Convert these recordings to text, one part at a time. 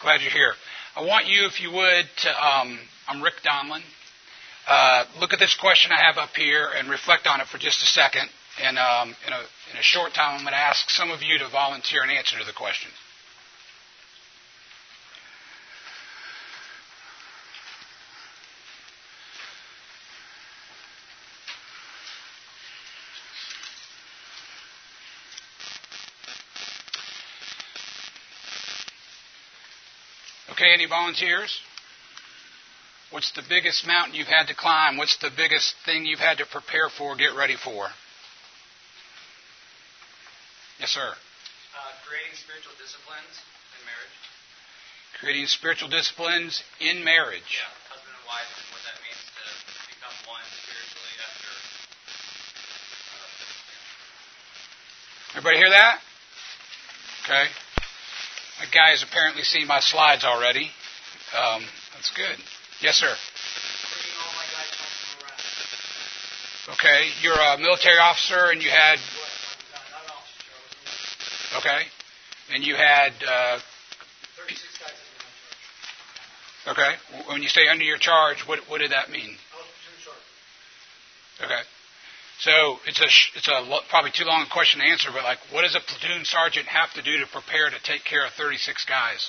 Glad you're here. I want you, if you would, to, um, I'm Rick Donlin. Uh, look at this question I have up here and reflect on it for just a second. And um, in, a, in a short time, I'm going to ask some of you to volunteer an answer to the question. Okay, any volunteers? What's the biggest mountain you've had to climb? What's the biggest thing you've had to prepare for, get ready for? Yes, sir. Uh, creating spiritual disciplines in marriage. Creating spiritual disciplines in marriage. Yeah, husband and wife, and what that means to become one spiritually after. Uh, Everybody hear that? Okay. Guy has apparently seen my slides already. Um, that's good. Yes, sir. Bringing all my guys home from Iraq. Okay. You're a military officer and you had, What? I'm not an officer. I was in okay, and you had, uh, 36 guys in my church. okay, when you say under your charge, what, what did that mean? I was platoon sergeant. Okay. So it's a it's a probably too long a question to answer, but like, what does a platoon sergeant have to do to prepare to take care of 36 guys?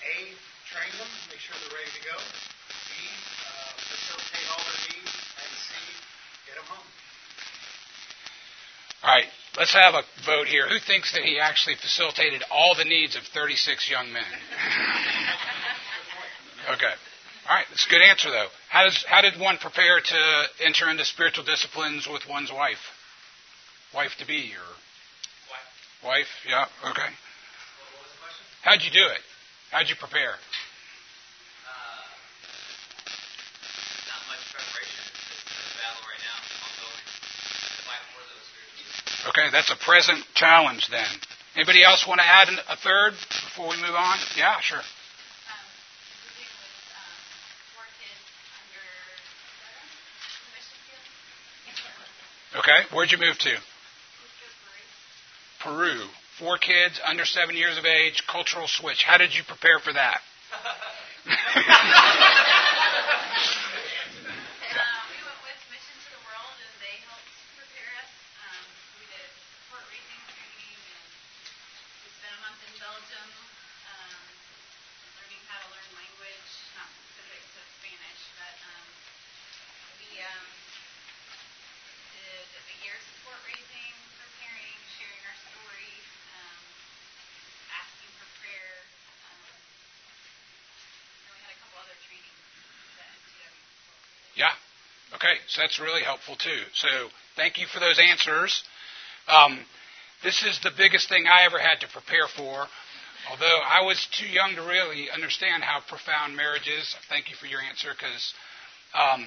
A, train them, make sure they're ready to go. B, uh, facilitate all their needs. And C, get them home. All right, let's have a vote here. Who thinks that he actually facilitated all the needs of 36 young men? okay. All right, that's a good answer though. How does how did one prepare to enter into spiritual disciplines with one's wife, wife to be or What? wife? Yeah. Okay. What, what was the question? How'd you do it? How'd you prepare? Uh, not much preparation. It's just a battle right now. Ongoing. Fight for those spiritual Okay, that's a present challenge then. Anybody else want to add a third before we move on? Yeah, sure. Um, living with um, four kids under seven in Michigan. Okay, where'd you move to? Peru. Four kids under seven years of age, cultural switch. How did you prepare for that? Uh, we went with Mission to the World, and they helped prepare us. Um, we did port raising training, and we spent a month in Belgium um, learning how to learn language, not specific to Spanish, but um, we um, did a year of support raising, preparing, sharing our story, um, asking for prayer. Um, and we had a couple other trainings that MTW Yeah. Okay, so that's really helpful too. So thank you for those answers. Um, this is the biggest thing I ever had to prepare for. Although I was too young to really understand how profound marriage is. Thank you for your answer because um,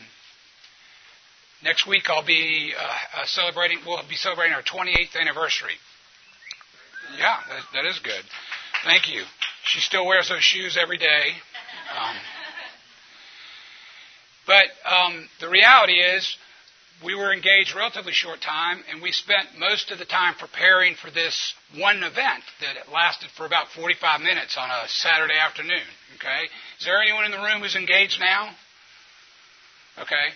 next week I'll be uh, uh, celebrating. We'll be celebrating our 28th anniversary. Yeah, that, that is good. Thank you. She still wears those shoes every day. Um, but um, the reality is, we were engaged relatively short time, and we spent most of the time preparing for this one event that lasted for about 45 minutes on a Saturday afternoon. Okay, is there anyone in the room who's engaged now? Okay,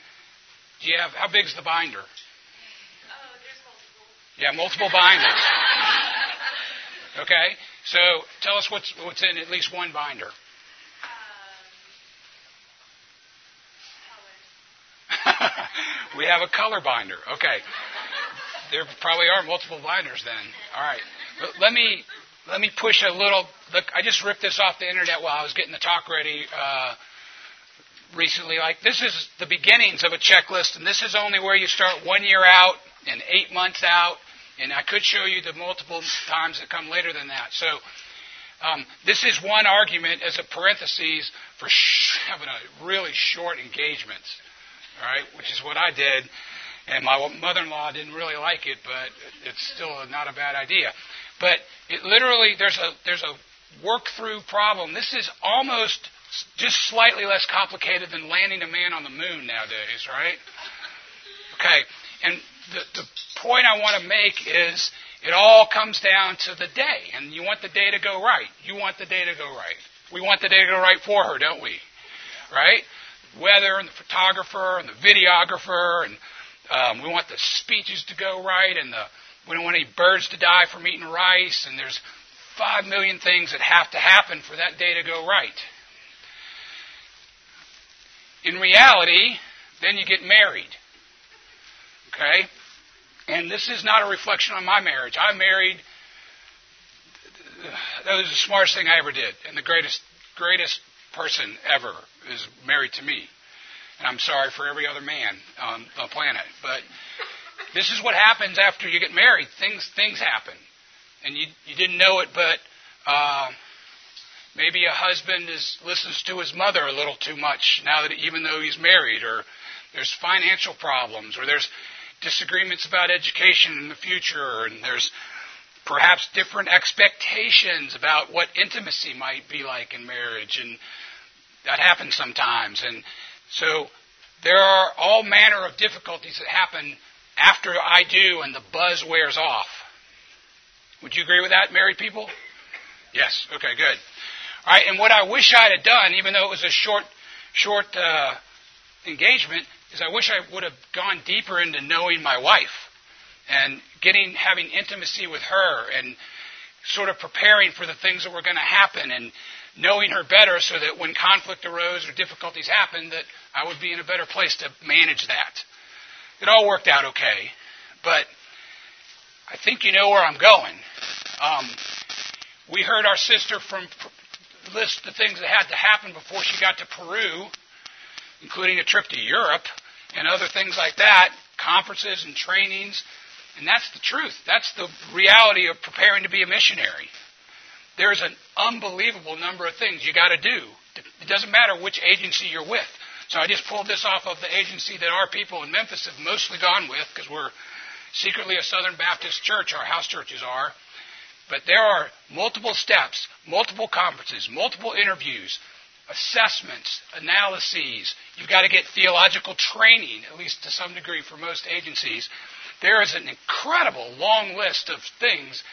do you have how big's the binder? Oh, there's multiple. Yeah, multiple binders. Okay, so tell us what's what's in at least one binder. Um, colors. We have a color binder. Okay. There probably are multiple binders then. All right. Let me let me push a little. Look, I just ripped this off the internet while I was getting the talk ready uh, recently. Like this is the beginnings of a checklist, and this is only where you start one year out and eight months out. And I could show you the multiple times that come later than that. So um, this is one argument as a parenthesis for sh- having a really short engagements all right, which is what I did. And my mother-in-law didn't really like it, but it's still not a bad idea. But it literally there's a there's a work-through problem. This is almost just slightly less complicated than landing a man on the moon nowadays, right? Okay, and the, the point I want to make is It all comes down to the day, and you want the day to go right. You want the day to go right. We want the day to go right for her, don't we? Right? Weather and the photographer and the videographer, and um, we want the speeches to go right, and the we don't want any birds to die from eating rice, and there's five million things that have to happen for that day to go right. In reality, then you get married. Okay? And this is not a reflection on my marriage. I married, that was the smartest thing I ever did, and the greatest, greatest person ever is married to me. And I'm sorry for every other man on the planet. But this is what happens after you get married. Things, things happen. And you, you didn't know it, but uh, maybe a husband is, listens to his mother a little too much now that even though he's married, or there's financial problems, or there's disagreements about education in the future, and there's perhaps different expectations about what intimacy might be like in marriage, and that happens sometimes. And so there are all manner of difficulties that happen after I do and the buzz wears off. Would you agree with that, married people? Yes. Okay, good. All right, and what I wish I'd have done, even though it was a short, short uh, engagement, is I wish I would have gone deeper into knowing my wife and getting having intimacy with her and sort of preparing for the things that were going to happen and knowing her better so that when conflict arose or difficulties happened that I would be in a better place to manage that. It all worked out okay, but I think you know where I'm going. Um, we heard our sister from list the things that had to happen before she got to Peru, including a trip to Europe and other things like that, conferences and trainings. And that's the truth. That's the reality of preparing to be a missionary. There's an unbelievable number of things you got to do. It doesn't matter which agency you're with. So I just pulled this off of the agency that our people in Memphis have mostly gone with because we're secretly a Southern Baptist church, our house churches are. But there are multiple steps, multiple conferences, multiple interviews, assessments, analyses. You've got to get theological training, at least to some degree for most agencies. There is an incredible long list of things,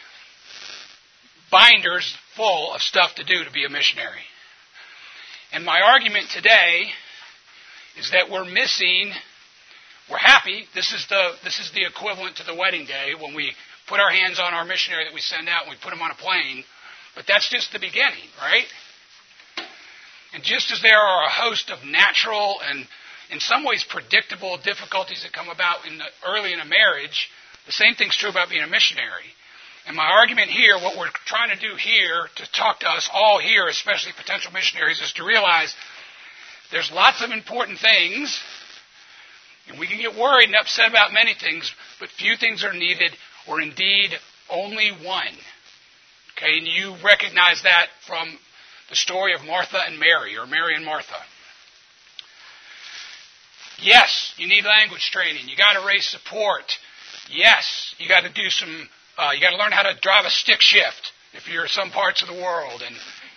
binders full of stuff to do to be a missionary. And my argument today is that we're missing, we're happy. This is the, this is the equivalent to the wedding day when we put our hands on our missionary that we send out and we put him on a plane. But that's just the beginning, right? And just as there are a host of natural and in some ways predictable difficulties that come about in the, early in a marriage, the same thing's true about being a missionary. And my argument here, what we're trying to do here, to talk to us all here, especially potential missionaries, is to realize there's lots of important things, and we can get worried and upset about many things, but few things are needed, or indeed only one. Okay, and you recognize that from the story of Martha and Mary, or Mary and Martha. Yes, you need language training. You got to raise support. Yes, you got to do some. Uh, you got to learn how to drive a stick shift if you're in some parts of the world, and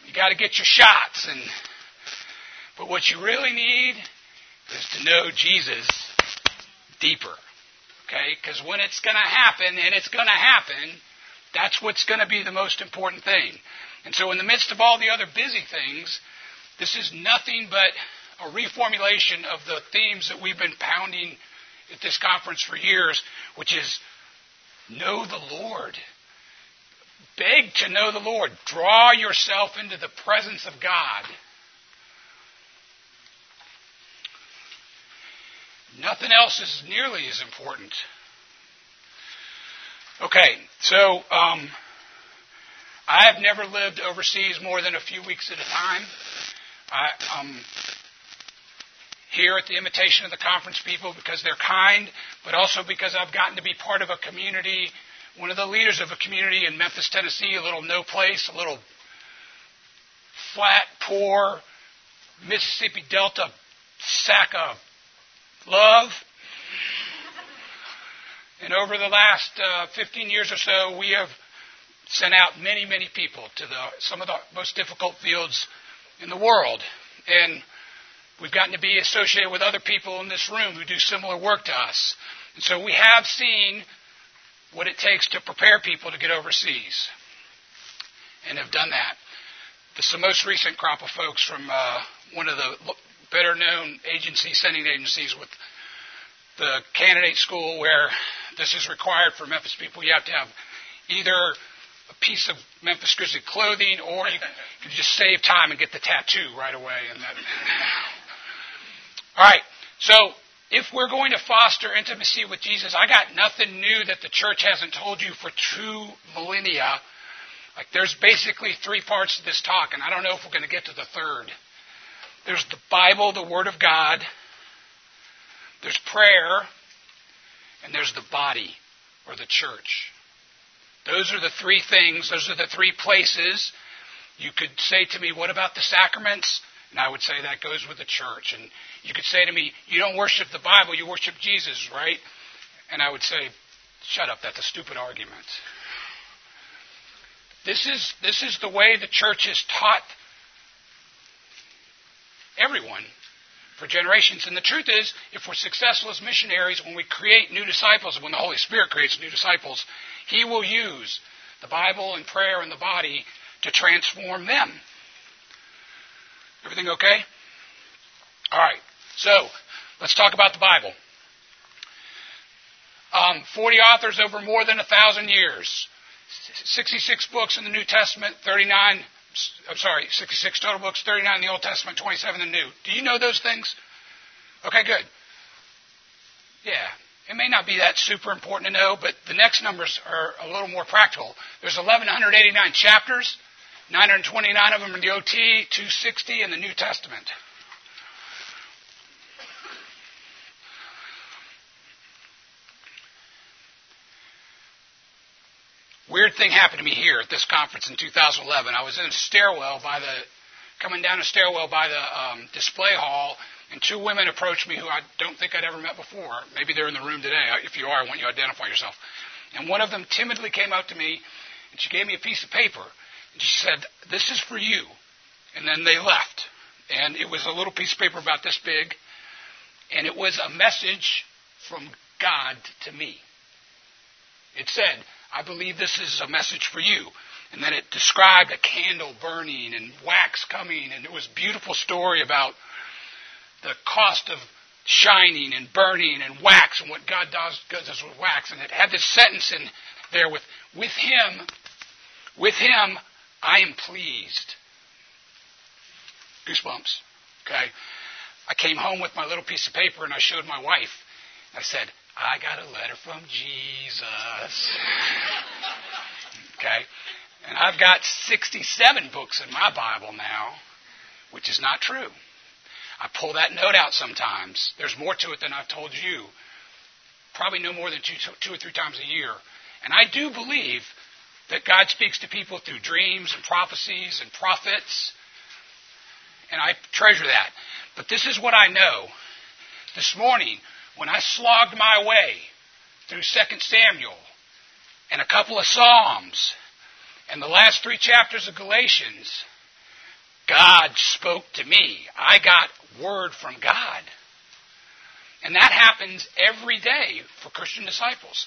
you got to get your shots. And but what you really need is to know Jesus deeper. Okay, because when it's going to happen, and it's going to happen, that's what's going to be the most important thing. And so, in the midst of all the other busy things, this is nothing but a reformulation of the themes that we've been pounding at this conference for years, which is know the Lord. Beg to know the Lord. Draw yourself into the presence of God. Nothing else is nearly as important. Okay, so um, I have never lived overseas more than a few weeks at a time. I, um, here at the invitation of the conference people because they're kind, but also because I've gotten to be part of a community, one of the leaders of a community in Memphis, Tennessee, a little no place, a little flat, poor Mississippi Delta sack of love. And over the last uh, 15 years or so, we have sent out many, many people to the, some of the most difficult fields in the world. And We've gotten to be associated with other people in this room who do similar work to us. And so we have seen what it takes to prepare people to get overseas, and have done that. This is the most recent crop of folks from uh, one of the better known agencies, sending agencies with the candidate school where this is required for Memphis people. You have to have either a piece of Memphis Grizzly clothing or you can just save time and get the tattoo right away. And that. All right. So if we're going to foster intimacy with Jesus, I got nothing new that the church hasn't told you for two millennia. Like there's basically three parts to this talk, and I don't know if we're going to get to the third. There's the Bible, the Word of God. There's prayer, and there's the body or the church. Those are the three things, those are the three places. You could say to me, What about the sacraments? And I would say that goes with the church. And you could say to me, You don't worship the Bible, you worship Jesus, right? And I would say, Shut up, that's a stupid argument. This is, this is the way the church has taught everyone for generations. And the truth is, if we're successful as missionaries, when we create new disciples, when the Holy Spirit creates new disciples, He will use the Bible and prayer and the body to transform them. Everything okay? All right. So, let's talk about the Bible. Um, 40 authors over more than a thousand years. 66 books in the New Testament, 39 I'm sorry, 66 total books, 39 in the Old Testament, 27 in the New. Do you know those things? Okay, good. Yeah. It may not be that super important to know, but the next numbers are a little more practical. There's 1,189 chapters, 929 of them in the OT, 260 in the New Testament. Weird thing happened to me here at this conference in 2011. I was in a stairwell by the, coming down a stairwell by the um, display hall, and two women approached me who I don't think I'd ever met before. Maybe they're in the room today. If you are, I want you to identify yourself. And one of them timidly came out to me, and she gave me a piece of paper, she said, "This is for you." And then they left, and it was a little piece of paper about this big, and it was a message from God to me. It said, I believe this is a message for you. And then it described a candle burning and wax coming, and it was a beautiful story about the cost of shining and burning and wax and what God does, does with wax. And it had this sentence in there with, with him, with him, I am pleased. Goosebumps. Okay. I came home with my little piece of paper and I showed my wife. I said, I got a letter from Jesus. okay? And I've got 67 books in my Bible now, which is not true. I pull that note out sometimes. There's more to it than I've told you. Probably no more than two, two or three times a year. And I do believe that God speaks to people through dreams and prophecies and prophets. And I treasure that. But this is what I know. This morning, when I slogged my way through 2 Samuel and a couple of Psalms and the last three chapters of Galatians, God spoke to me. I got word from God. And that happens every day for Christian disciples.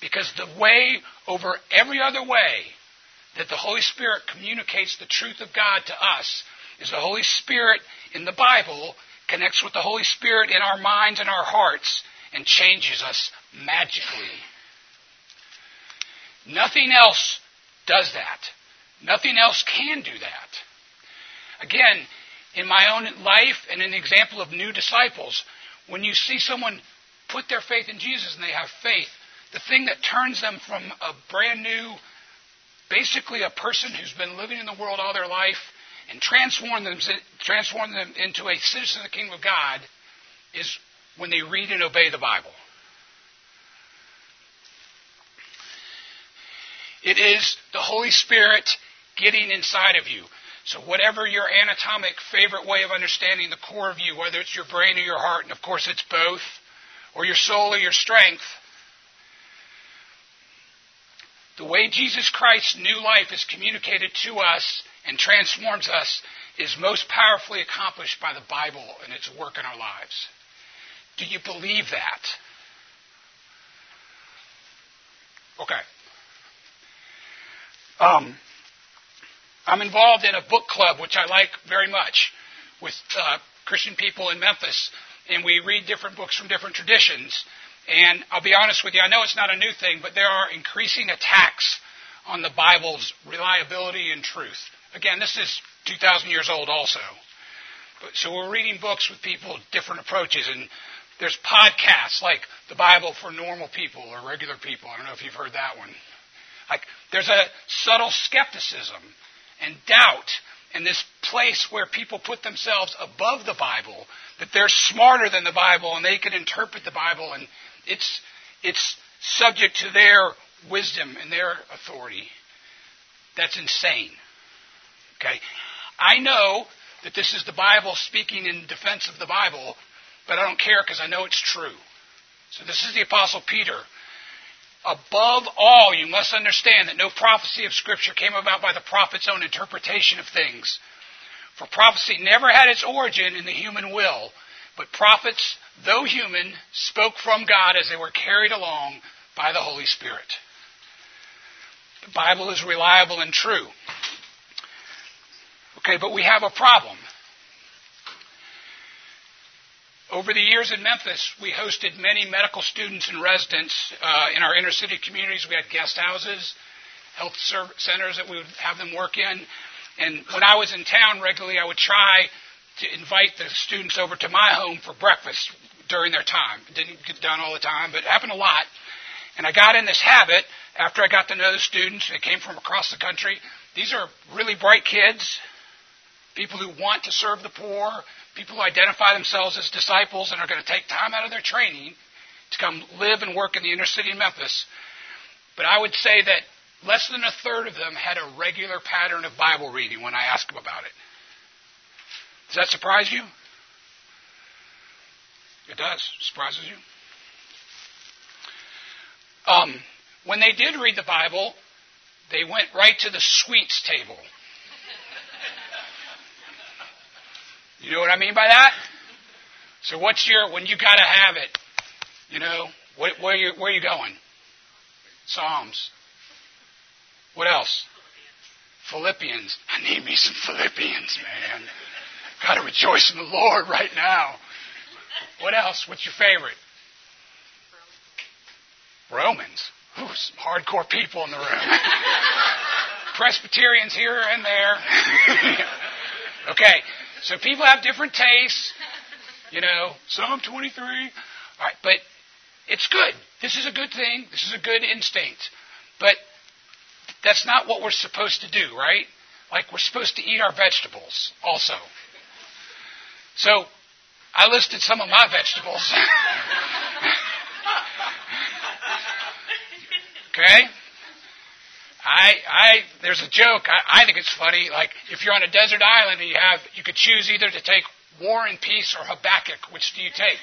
Because the way over every other way that the Holy Spirit communicates the truth of God to us is the Holy Spirit in the Bible connects with the Holy Spirit in our minds and our hearts and changes us magically. Nothing else does that. Nothing else can do that. Again, in my own life and an example of new disciples, when you see someone put their faith in Jesus and they have faith, the thing that turns them from a brand new, basically a person who's been living in the world all their life and transform them, transform them into a citizen of the kingdom of God is when they read and obey the Bible. It is the Holy Spirit getting inside of you. So, whatever your anatomic favorite way of understanding the core of you, whether it's your brain or your heart, and of course it's both, or your soul or your strength, the way Jesus Christ's new life is communicated to us and transforms us is most powerfully accomplished by the Bible and its work in our lives. Do you believe that? Okay. Um, I'm involved in a book club, which I like very much, with uh, Christian people in Memphis, and we read different books from different traditions. And I'll be honest with you, I know it's not a new thing, but there are increasing attacks on the Bible's reliability and truth. Again, this is 2,000 years old also. But, so we're reading books with people, different approaches, and there's podcasts like the Bible for normal people or regular people. I don't know if you've heard that one. Like there's a subtle skepticism and doubt in this place where people put themselves above the Bible, that they're smarter than the Bible and they can interpret the Bible and it's it's subject to their wisdom and their authority. That's insane. Okay? I know that this is the Bible speaking in defense of the Bible, but I don't care because I know it's true. So this is the Apostle Peter. Above all, you must understand that no prophecy of Scripture came about by the prophet's own interpretation of things. For prophecy never had its origin in the human will, but prophets, though human, spoke from God as they were carried along by the Holy Spirit. The Bible is reliable and true. Okay, but we have a problem. Over the years in Memphis, we hosted many medical students and residents uh, in our inner city communities. We had guest houses, health centers that we would have them work in. And when I was in town regularly, I would try to invite the students over to my home for breakfast during their time. It didn't get done all the time, but it happened a lot. And I got in this habit after I got to know the students. They came from across the country. These are really bright kids, people who want to serve the poor, people who identify themselves as disciples and are going to take time out of their training to come live and work in the inner city of Memphis. But I would say that less than a third of them had a regular pattern of Bible reading when I asked them about it. Does that surprise you? It does. Surprises you? Um, when they did read the Bible, they went right to the sweets table. You know what I mean by that? So what's your when you got to have it? You know, what, where you where are you going? Psalms. What else? Philippians. I need me some Philippians, man. Got to rejoice in the Lord right now. What else? What's your favorite? Romans. Ooh, some hardcore people in the room. Presbyterians here and there. okay, so people have different tastes. You know, Psalm 23. All right, but it's good. This is a good thing. This is a good instinct. But that's not what we're supposed to do, right? Like we're supposed to eat our vegetables also. So I listed some of my vegetables. okay? I, I, there's a joke. I, I think it's funny. Like, if you're on a desert island and you have, you could choose either to take War and Peace or Habakkuk. Which do you take?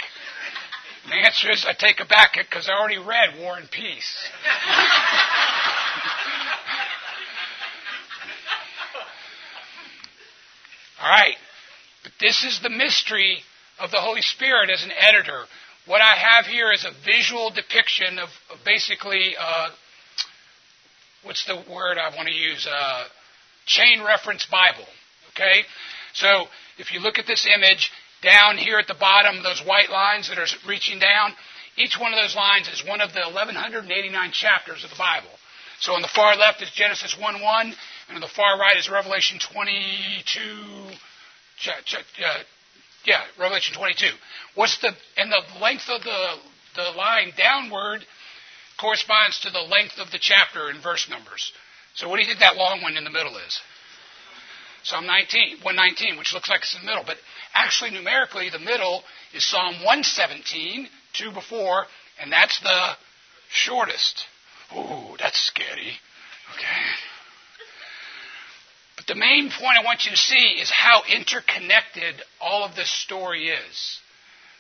And the answer is I take Habakkuk because I already read War and Peace. All right. This is the mystery of the Holy Spirit as an editor. What I have here is a visual depiction of, of basically uh, what's the word I want to use? Uh, chain reference Bible. Okay? So if you look at this image, down here at the bottom, those white lines that are reaching down, each one of those lines is one of the 1189 chapters of the Bible. So on the far left is Genesis 1 1, and on the far right is Revelation 22. Uh, yeah, Revelation 22. What's the and the length of the the line downward corresponds to the length of the chapter in verse numbers. So what do you think that long one in the middle is? Psalm 19, 119, which looks like it's in the middle, but actually numerically the middle is Psalm 117, two before, and that's the shortest. Ooh, that's scary. Okay. The main point I want you to see is how interconnected all of this story is.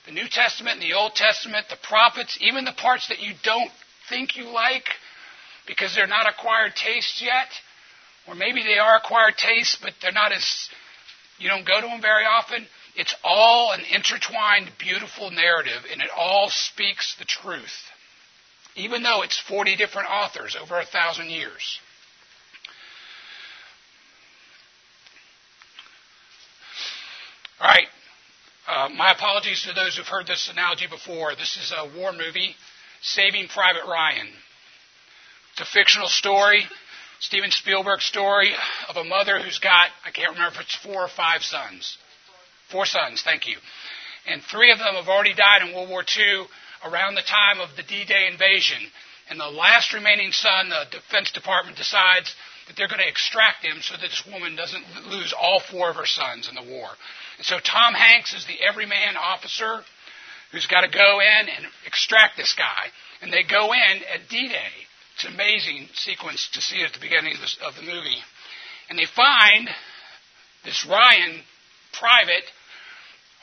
The New Testament and the Old Testament, the prophets, even the parts that you don't think you like because they're not acquired tastes yet. Or maybe they are acquired tastes, but they're not as, you don't go to them very often. It's all an intertwined, beautiful narrative, and it all speaks the truth. even though it's 40 different authors over a thousand years. All right. Uh, my apologies to those who've heard this analogy before. This is a war movie, Saving Private Ryan. It's a fictional story, Steven Spielberg story of a mother who's got, I can't remember if it's four or five sons. Four sons, thank you. And three of them have already died in World War II around the time of the D-Day invasion. And the last remaining son, the Defense Department decides that they're going to extract him so that this woman doesn't lose all four of her sons in the war. And so Tom Hanks is the everyman officer who's got to go in and extract this guy. And they go in at D-Day. It's an amazing sequence to see at the beginning of, this, of the movie. And they find this Ryan private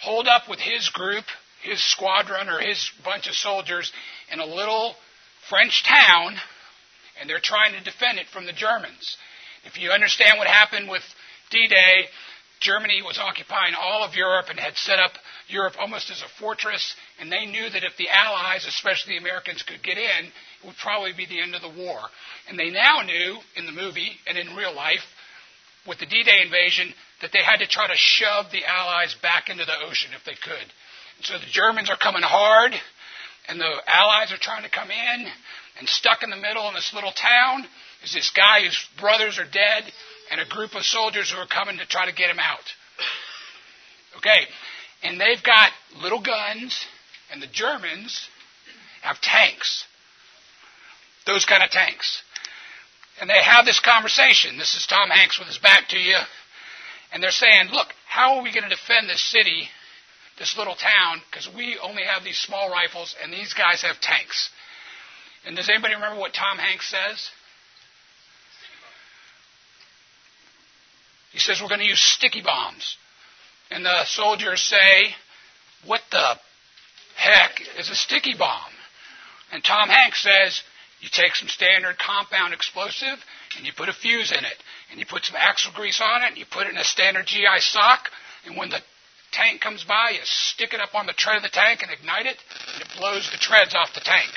holed up with his group, his squadron, or his bunch of soldiers in a little French town, and they're trying to defend it from the Germans. If you understand what happened with D Day, Germany was occupying all of Europe and had set up Europe almost as a fortress, and they knew that if the Allies, especially the Americans, could get in, it would probably be the end of the war. And they now knew, in the movie and in real life, with the D Day invasion, that they had to try to shove the Allies back into the ocean if they could. And so the Germans are coming hard, and the Allies are trying to come in, and stuck in the middle in this little town is this guy whose brothers are dead, and a group of soldiers who are coming to try to get him out. Okay, and they've got little guns, and the Germans have tanks. Those kind of tanks. And they have this conversation. This is Tom Hanks with his back to you. And they're saying, look, how are we going to defend this city, this little town, because we only have these small rifles and these guys have tanks. And does anybody remember what Tom Hanks says? He says, we're going to use sticky bombs. And the soldiers say, what the heck is a sticky bomb? And Tom Hanks says, you take some standard compound explosive and you put a fuse in it. And you put some axle grease on it and you put it in a standard GI sock. And when the tank comes by, you stick it up on the tread of the tank and ignite it, and it blows the treads off the tank.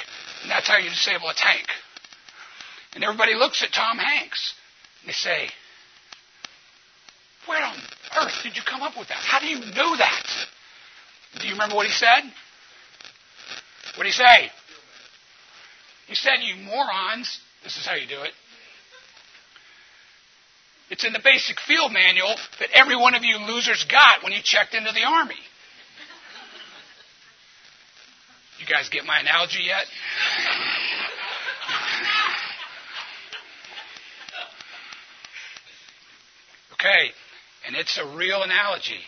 And that's how you disable a tank. And everybody looks at Tom Hanks and they say, Where on earth did you come up with that? How do you know that? Do you remember what he said? What did he say? He said, You morons, this is how you do it. It's in the basic field manual that every one of you losers got when you checked into the Army. You guys get my analogy yet? Okay, and it's a real analogy.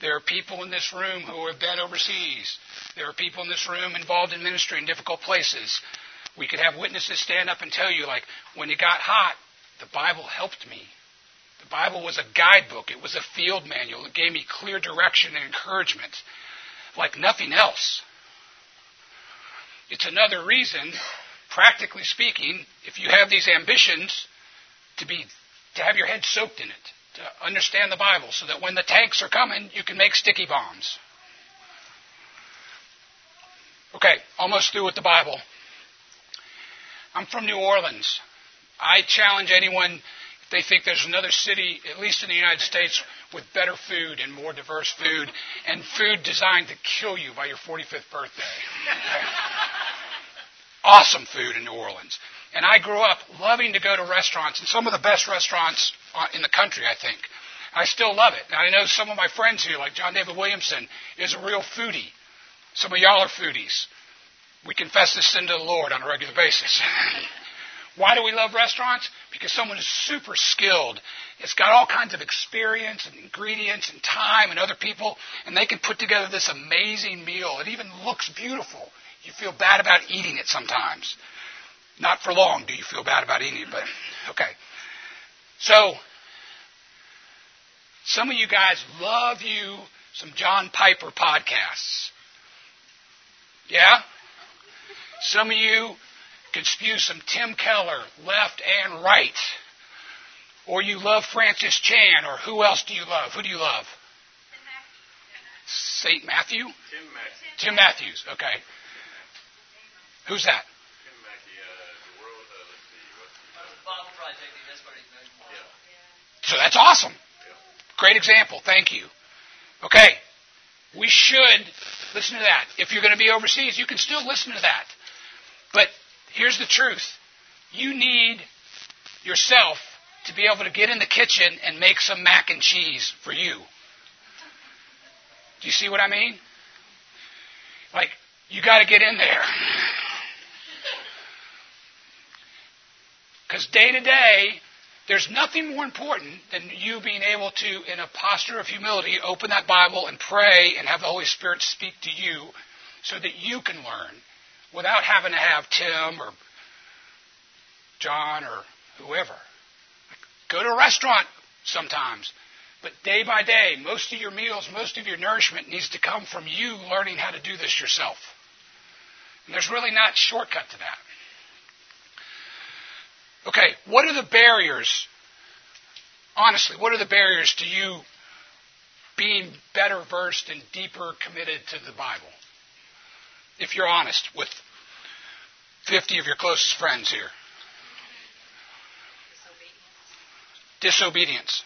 There are people in this room who have been overseas. There are people in this room involved in ministry in difficult places. We could have witnesses stand up and tell you, like, when it got hot, the Bible helped me. The Bible was a guidebook, it was a field manual. It gave me clear direction and encouragement, like nothing else. It's another reason, practically speaking, if you have these ambitions, to be to have your head soaked in it, to understand the Bible, so that when the tanks are coming, you can make sticky bombs. Okay, almost through with the Bible. I'm from New Orleans. I challenge anyone they think there's another city, at least in the United States, with better food and more diverse food and food designed to kill you by your 45th birthday. awesome food in New Orleans. And I grew up loving to go to restaurants, and some of the best restaurants uh, in the country, I think. I still love it. And I know some of my friends here, like John David Williamson, is a real foodie. Some of y'all are foodies. We confess this sin to the Lord on a regular basis. Why do we love restaurants? Because someone is super skilled. It's got all kinds of experience and ingredients and time and other people, and they can put together this amazing meal. It even looks beautiful. You feel bad about eating it sometimes. Not for long do you feel bad about eating it, but okay. So, some of you guys love you some John Piper podcasts. Yeah? Some of you could spew some Tim Keller left and right. Or you love Francis Chan, or who else do you love? Who do you love? St. Matthew? Tim Matthews. Tim Matthews, okay. Who's that? So that's awesome. Great example. Thank you. Okay. We should listen to that. If you're going to be overseas, you can still listen to that. But here's the truth. You need yourself to be able to get in the kitchen and make some mac and cheese for you. Do you see what I mean? Like, you got to get in there. Because day to day, there's nothing more important than you being able to, in a posture of humility, open that Bible and pray and have the Holy Spirit speak to you so that you can learn without having to have Tim or John or whoever. Go to a restaurant sometimes, but day by day, most of your meals, most of your nourishment needs to come from you learning how to do this yourself. And there's really not a shortcut to that. Okay, what are the barriers? Honestly, what are the barriers to you being better versed and deeper committed to the Bible? If you're honest with 50 of your closest friends here. Disobedience.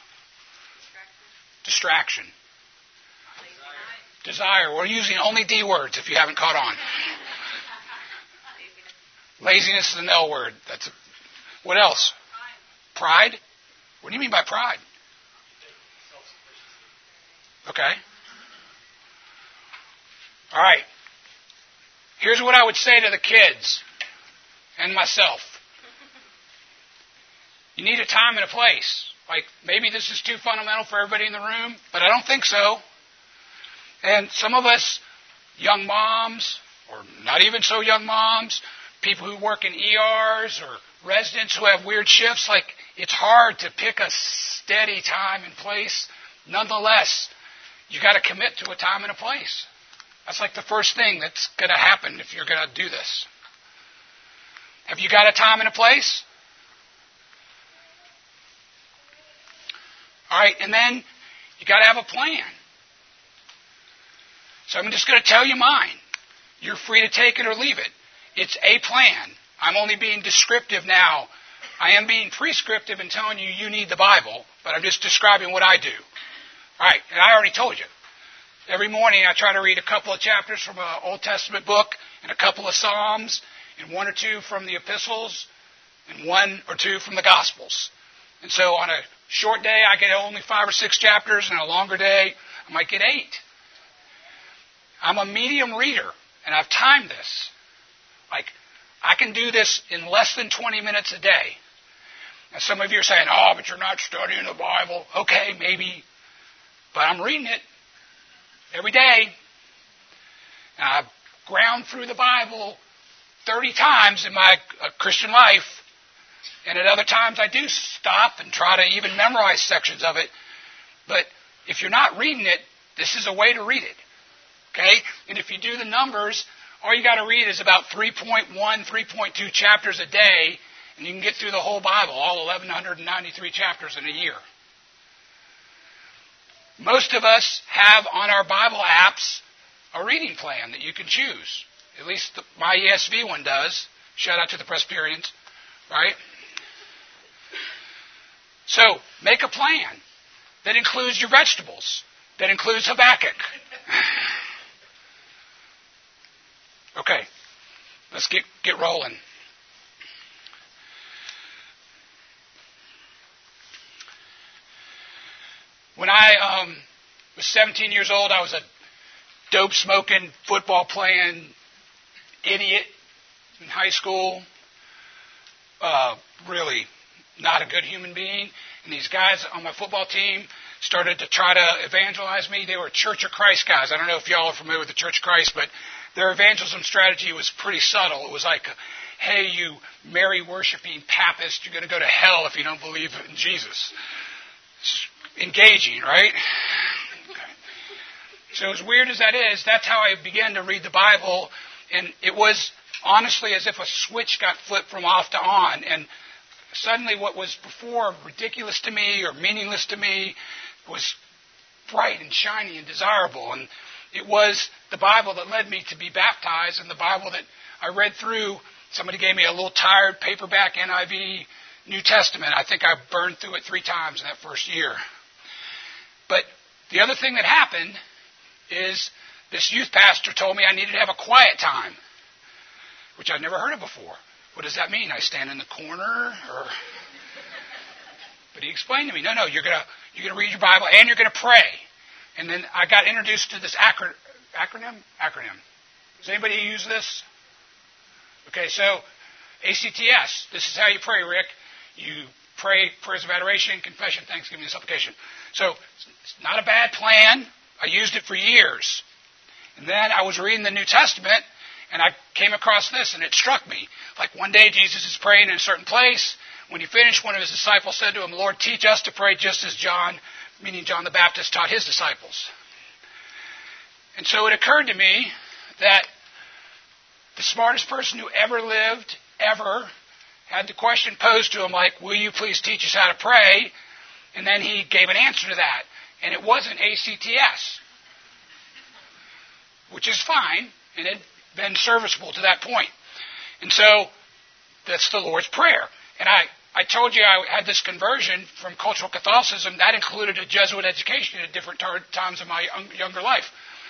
Distraction. Desire. We're using only D words if you haven't caught on. Laziness is an L word. That's what else? Pride. What do you mean by pride? Okay. All right. Here's what I would say to the kids and myself. You need a time and a place. Like, maybe this is too fundamental for everybody in the room, but I don't think so. And some of us, young moms, or not even so young moms, people who work in ERs or residents who have weird shifts, like it's hard to pick a steady time and place. Nonetheless, you got to commit to a time and a place. That's like the first thing that's going to happen if you're going to do this. Have you got a time and a place? All right, and then you got to have a plan. So I'm just going to tell you mine. You're free to take it or leave it. It's a plan. I'm only being descriptive now. I am being prescriptive and telling you you need the Bible, but I'm just describing what I do. All right, and I already told you. Every morning I try to read a couple of chapters from an Old Testament book and a couple of Psalms and one or two from the epistles and one or two from the Gospels. And so on a short day I get only five or six chapters, and a longer day I might get eight. I'm a medium reader, and I've timed this. Like I can do this in less than 20 minutes a day. And some of you are saying, oh, but you're not studying the Bible. Okay, maybe. But I'm reading it every day. I've ground through the Bible 30 times in my uh, Christian life. And at other times I do stop and try to even memorize sections of it. But if you're not reading it, this is a way to read it. Okay? And if you do the numbers, all you got to read is about 3.1, 3.2 chapters a day, and you can get through the whole Bible, all 1,193 chapters in a year. Most of us have on our Bible apps a reading plan that you can choose. At least the, my ESV one does. Shout out to the Presbyterians, right? So make a plan that includes your vegetables, that includes Habakkuk. Okay, let's get, get rolling. When I um, was 17 years old, I was a dope smoking, football playing idiot in high school. Uh, really not a good human being. And these guys on my football team started to try to evangelize me. They were Church of Christ guys. I don't know if y'all are familiar with the Church of Christ, but their evangelism strategy was pretty subtle. It was like, hey, you Mary worshiping papist, you're going to go to hell if you don't believe in Jesus. Engaging, right? So, as weird as that is, that's how I began to read the Bible. And it was honestly as if a switch got flipped from off to on. And suddenly, what was before ridiculous to me or meaningless to me was bright and shiny and desirable. And it was the Bible that led me to be baptized and the Bible that I read through. Somebody gave me a little tired paperback NIV New Testament. I think I burned through it three times in that first year. The other thing that happened is this youth pastor told me I needed to have a quiet time, which I'd never heard of before. What does that mean? I stand in the corner or But he explained to me, no, no, you're gonna you're gonna read your Bible and you're gonna pray. And then I got introduced to this acro- acronym. Acronym. Does anybody use this? Okay, so ACTS. This is how you pray, Rick. You pray prayers of adoration, confession, thanksgiving, and supplication. So it's not a bad plan. I used it for years. And then I was reading the New Testament and I came across this and it struck me. Like one day Jesus is praying in a certain place. When he finished, one of his disciples said to him, Lord, teach us to pray just as John, meaning John the Baptist, taught his disciples. And so it occurred to me that the smartest person who ever lived, ever, had the question posed to him like, Will you please teach us how to pray? And then he gave an answer to that. And it wasn't ACTS, which is fine, and it had been serviceable to that point. And so that's the Lord's Prayer. And I, I told you I had this conversion from cultural Catholicism. That included a Jesuit education at different tar- times of my young, younger life.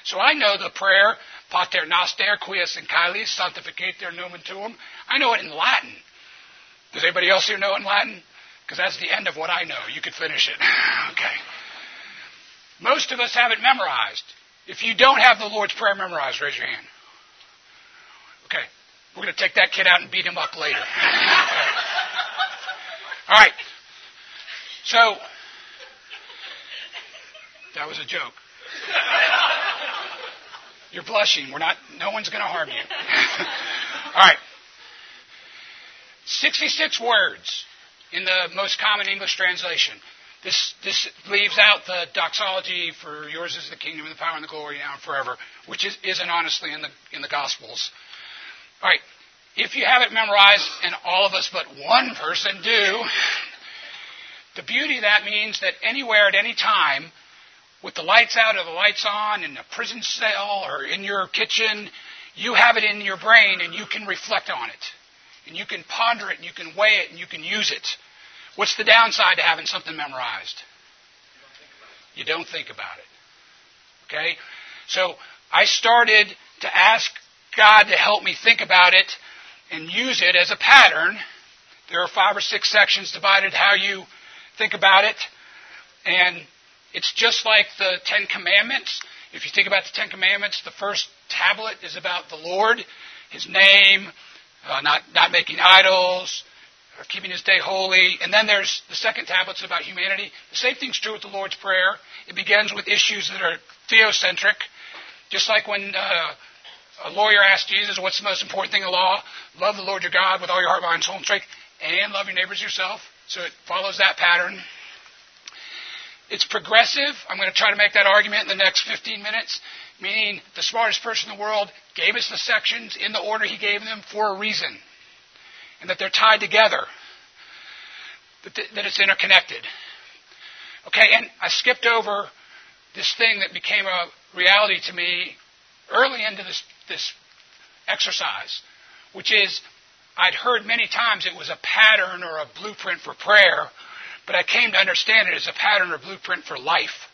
So I know the prayer, Pater Noster, qui es in caelis, sanctificetur nomen tuum. I know it in Latin. Does anybody else here know in Latin? Because that's the end of what I know. You could finish it. okay. Most of us have it memorized. If you don't have the Lord's Prayer memorized, raise your hand. Okay. We're going to take that kid out and beat him up later. All right. So, that was a joke. You're blushing. We're not, no one's going to harm you. All right. 66 words in the most common English translation. This, this leaves out the doxology for yours is the kingdom and the power and the glory now and forever, which is, isn't honestly in the, in the Gospels. All right. If you have it memorized, and all of us but one person do, the beauty of that means that anywhere at any time, with the lights out or the lights on, in a prison cell or in your kitchen, you have it in your brain and you can reflect on it. And you can ponder it and you can weigh it and you can use it. What's the downside to having something memorized? You don't think about it. Okay? So I started to ask God to help me think about it and use it as a pattern. There are five or six sections divided how you think about it. And it's just like the Ten Commandments. If you think about the Ten Commandments, the first tablet is about the Lord, His name, uh, not, not making idols, or keeping His day holy. And then there's the second tablet's about humanity. The same thing's true with the Lord's Prayer. It begins with issues that are theocentric, just like when uh, a lawyer asked Jesus, What's the most important thing in law? Love the Lord your God with all your heart, mind, soul, and strength, and love your neighbors yourself. So it follows that pattern. It's progressive. I'm going to try to make that argument in the next 15 minutes, meaning the smartest person in the world gave us the sections in the order he gave them for a reason, and that they're tied together, that, th- that it's interconnected. Okay, and I skipped over this thing that became a reality to me early into this, this exercise, which is I'd heard many times it was a pattern or a blueprint for prayer, but I came to understand it as a pattern or blueprint for life.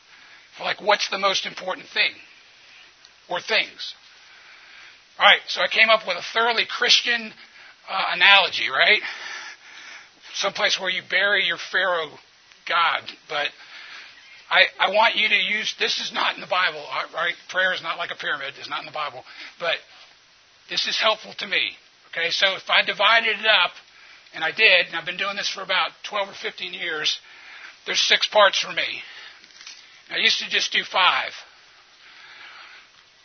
For like, what's the most important thing? Or things. All right, so I came up with a thoroughly Christian uh, analogy, right? Someplace where you bury your Pharaoh God, but I, I want you to use this is not in the Bible, right? Prayer is not like a pyramid, it's not in the Bible, but this is helpful to me. Okay, so if I divided it up, and I did, and I've been doing this for about 12 or 15 years, there's six parts for me. I used to just do five.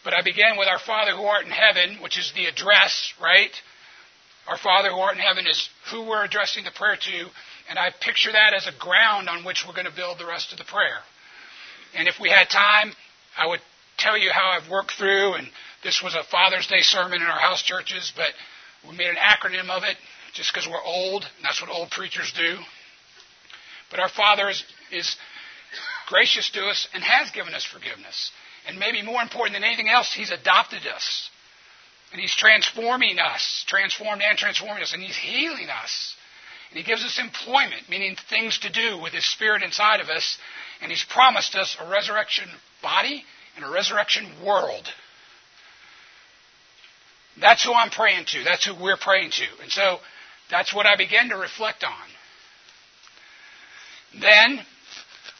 But I began with Our Father who art in heaven, which is the address, right? Our Father who art in heaven is who we're addressing the prayer to, and I picture that as a ground on which we're going to build the rest of the prayer. And if we had time, I would tell you how I've worked through, and this was a Father's Day sermon in our house churches, but we made an acronym of it just because we're old, and that's what old preachers do. But our Father is, is gracious to us and has given us forgiveness. And maybe more important than anything else, He's adopted us. And He's transforming us, transformed and transforming us, and He's healing us. And He gives us employment, meaning things to do with His Spirit inside of us. And He's promised us a resurrection body and a resurrection world. That's who I'm praying to. That's who we're praying to. And so that's what I began to reflect on. Then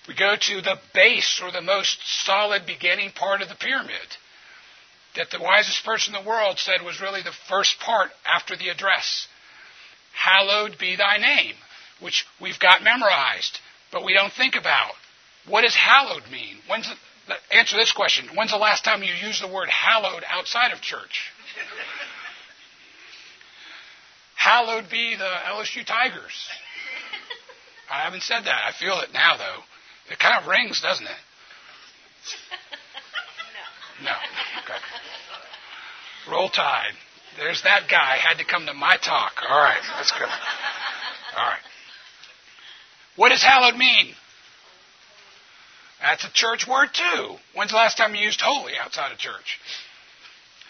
we go to the base or the most solid beginning part of the pyramid that the wisest person in the world said was really the first part after the address. Hallowed be thy name, which we've got memorized, but we don't think about. What does hallowed mean? When's the, answer this question. When's the last time you used the word hallowed outside of church? hallowed be the LSU Tigers. I haven't said that. I feel it now, though. It kind of rings, doesn't it? No. No. Okay. Roll Tide. There's that guy. Had to come to my talk. All right. That's good. All right. What does hallowed mean? That's a church word too. When's the last time you used holy outside of church?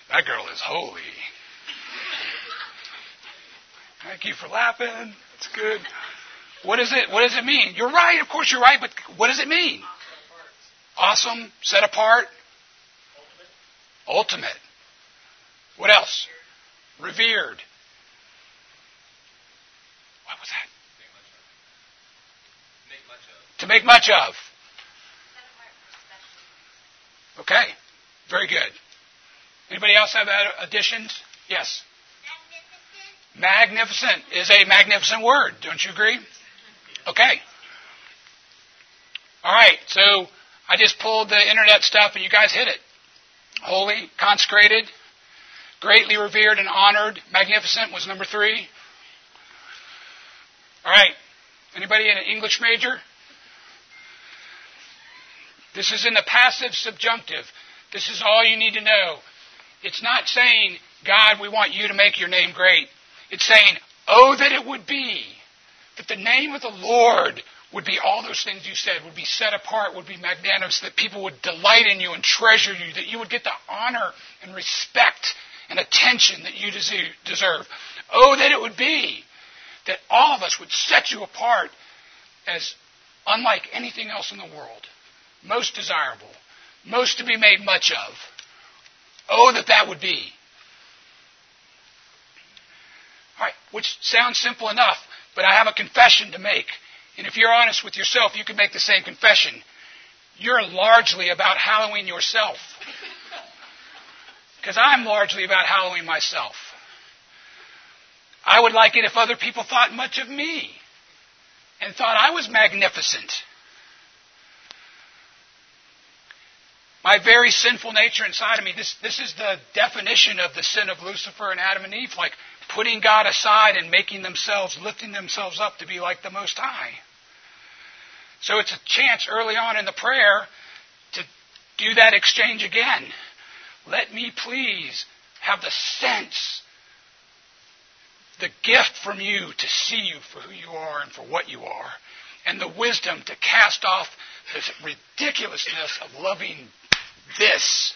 That girl is holy. Thank you for laughing. It's good. What is it? What does it mean? You're right. Of course you're right. But what does it mean? Awesome. Set apart. Ultimate. Ultimate. What else? Revered. What was that? To make much of. To make much of. Okay. Very good. Anybody else have additions? Yes. Magnificent. magnificent is a magnificent word. Don't you agree? Okay. All right. So I just pulled the internet stuff and you guys hit it. Holy, consecrated, greatly revered and honored. Magnificent was number three. All right. Anybody in an English major? This is in the passive subjunctive. This is all you need to know. It's not saying, God, we want you to make your name great. It's saying, oh, that it would be that the name of the Lord would be all those things you said, would be set apart, would be magnanimous, that people would delight in you and treasure you, that you would get the honor and respect and attention that you deserve. Oh, that it would be that all of us would set you apart as unlike anything else in the world, most desirable, most to be made much of. Oh, that that would be. All right, which sounds simple enough, but I have a confession to make. And if you're honest with yourself, you can make the same confession. You're largely about hallowing yourself. Because I'm largely about hallowing myself. I would like it if other people thought much of me and thought I was magnificent. My very sinful nature inside of me, this, this is the definition of the sin of Lucifer and Adam and Eve, like putting God aside and making themselves, lifting themselves up to be like the Most High. So it's a chance early on in the prayer to do that exchange again. Let me please have the sense, the gift from you to see you for who you are and for what you are, and the wisdom to cast off this ridiculousness of loving this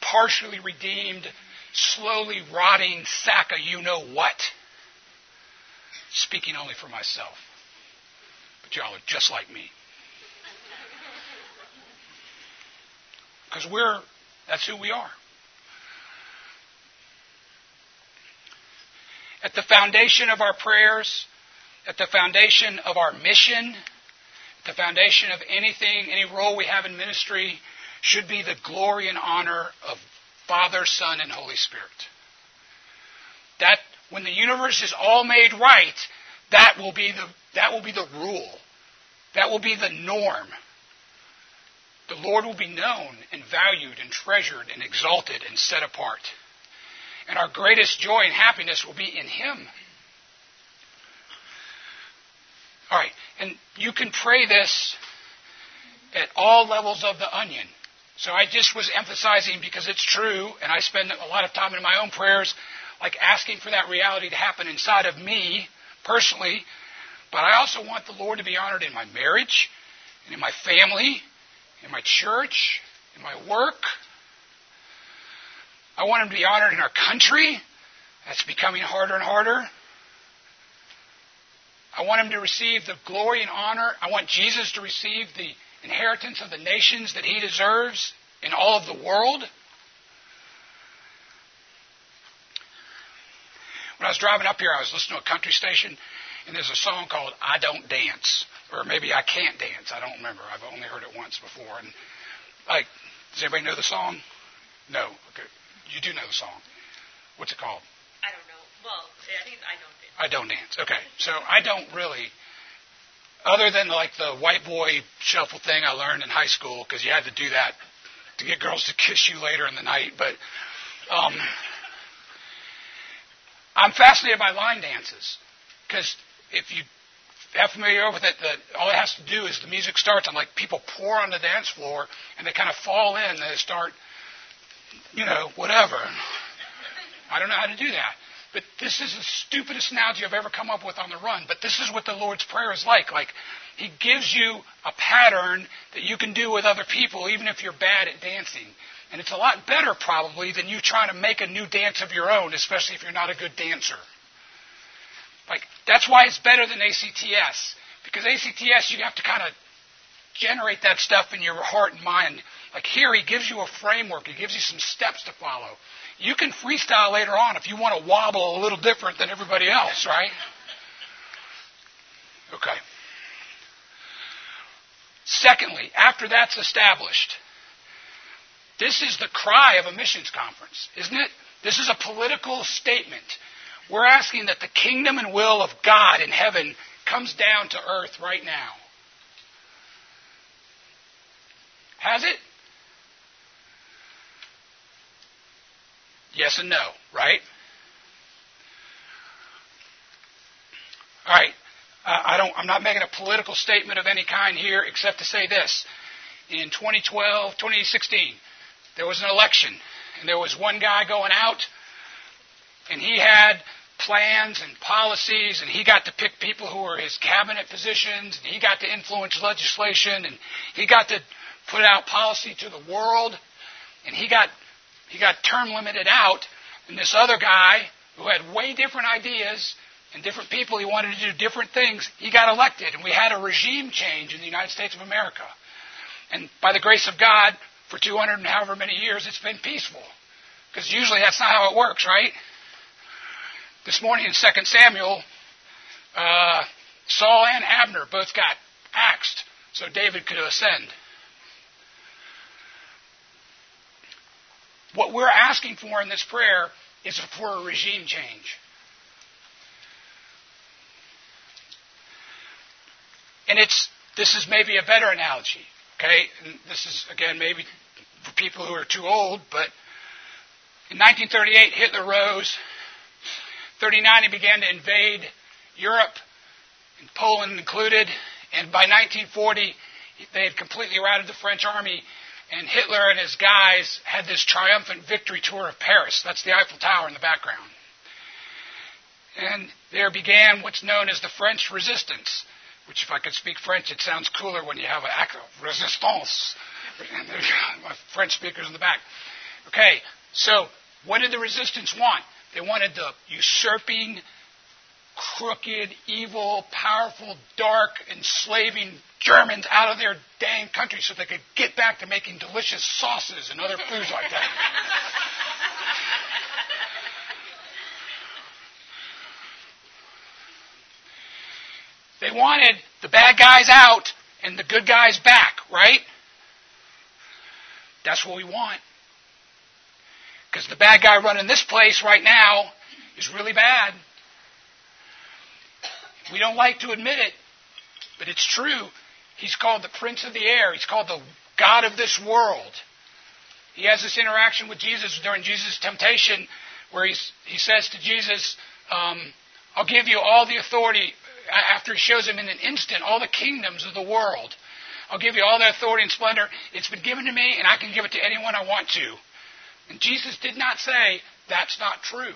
partially redeemed, slowly rotting sack of you know what. Speaking only for myself. But y'all are just like me. Because we're, that's who we are. At the foundation of our prayers, at the foundation of our mission, at the foundation of anything, any role we have in ministry, should be the glory and honor of Father, Son, and Holy Spirit. That when the universe is all made right, that will be the, that will be the rule. That will be the norm. The Lord will be known and valued and treasured and exalted and set apart. And our greatest joy and happiness will be in Him. All right, and you can pray this at all levels of the onion. So I just was emphasizing because it's true, and I spend a lot of time in my own prayers, like asking for that reality to happen inside of me personally. But I also want the Lord to be honored in my marriage, and in my family, in my church, in my work. I want him to be honored in our country That's becoming harder and harder. I want him to receive the glory and honor. I want Jesus to receive the inheritance of the nations that he deserves in all of the world. When I was driving up here, I was listening to a country station, and there's a song called I Don't Dance. Or maybe I Can't Dance. I don't remember. I've only heard it once before. And, like, does anybody know the song? No. Okay. You do know the song. What's it called? I don't know. Well, I think I don't dance. I don't dance. Okay. So I don't really, other than like the white boy shuffle thing I learned in high school, because you had to do that to get girls to kiss you later in the night. But um, I'm fascinated by line dances because if you have familiar with it, that all it has to do is the music starts and like people pour on the dance floor and they kind of fall in and they start, you know, whatever. I don't know how to do that. But this is the stupidest analogy I've ever come up with on the run. But this is what the Lord's Prayer is like. Like, He gives you a pattern that you can do with other people, even if you're bad at dancing. And it's a lot better, probably, than you trying to make a new dance of your own, especially if you're not a good dancer. Like, that's why it's better than ACTS. Because ACTS, you have to kind of generate that stuff in your heart and mind. Like here, he gives you a framework. He gives you some steps to follow. You can freestyle later on if you want to wobble a little different than everybody else, right? Okay. Secondly, after that's established, this is the cry of a missions conference, isn't it? This is a political statement. We're asking that the kingdom and will of God in heaven comes down to earth right now. Has it? Yes and no, right? All right. Uh, I don't. I'm not making a political statement of any kind here, except to say this: in 2012, 2016, there was an election, and there was one guy going out, and he had plans and policies, and he got to pick people who were his cabinet positions, and he got to influence legislation, and he got to put out policy to the world, and he got he got term limited out, and this other guy who had way different ideas and different people he wanted to do different things, he got elected, and we had a regime change in the United States of America. And by the grace of God, for 200 and however many years, it's been peaceful. Because usually that's not how it works, right? This morning in 2 Samuel, uh, Saul and Abner both got axed so David could ascend. What we're asking for in this prayer is for a regime change. And it's this is maybe a better analogy, okay? And this is again maybe for people who are too old, but in 1938 Hitler rose. 39 he began to invade Europe, and Poland included, and by 1940 they had completely routed the French army and Hitler and his guys had this triumphant victory tour of Paris. That's the Eiffel Tower in the background. And there began what's known as the French Resistance, which, if I could speak French, it sounds cooler when you have an of resistance. And there's my French speakers in the back. Okay, so what did the resistance want? They wanted the usurping crooked, evil, powerful, dark, enslaving Germans out of their dang country so they could get back to making delicious sauces and other foods like that. they wanted the bad guys out and the good guys back, right? That's what we want. Because the bad guy running this place right now is really bad. We don't like to admit it, but it's true. He's called the Prince of the Air. He's called the God of this world. He has this interaction with Jesus during Jesus' temptation where he's, he says to Jesus, um, I'll give you all the authority, after he shows him in an instant all the kingdoms of the world. I'll give you all the authority and splendor. It's been given to me, and I can give it to anyone I want to. And Jesus did not say, that's not true.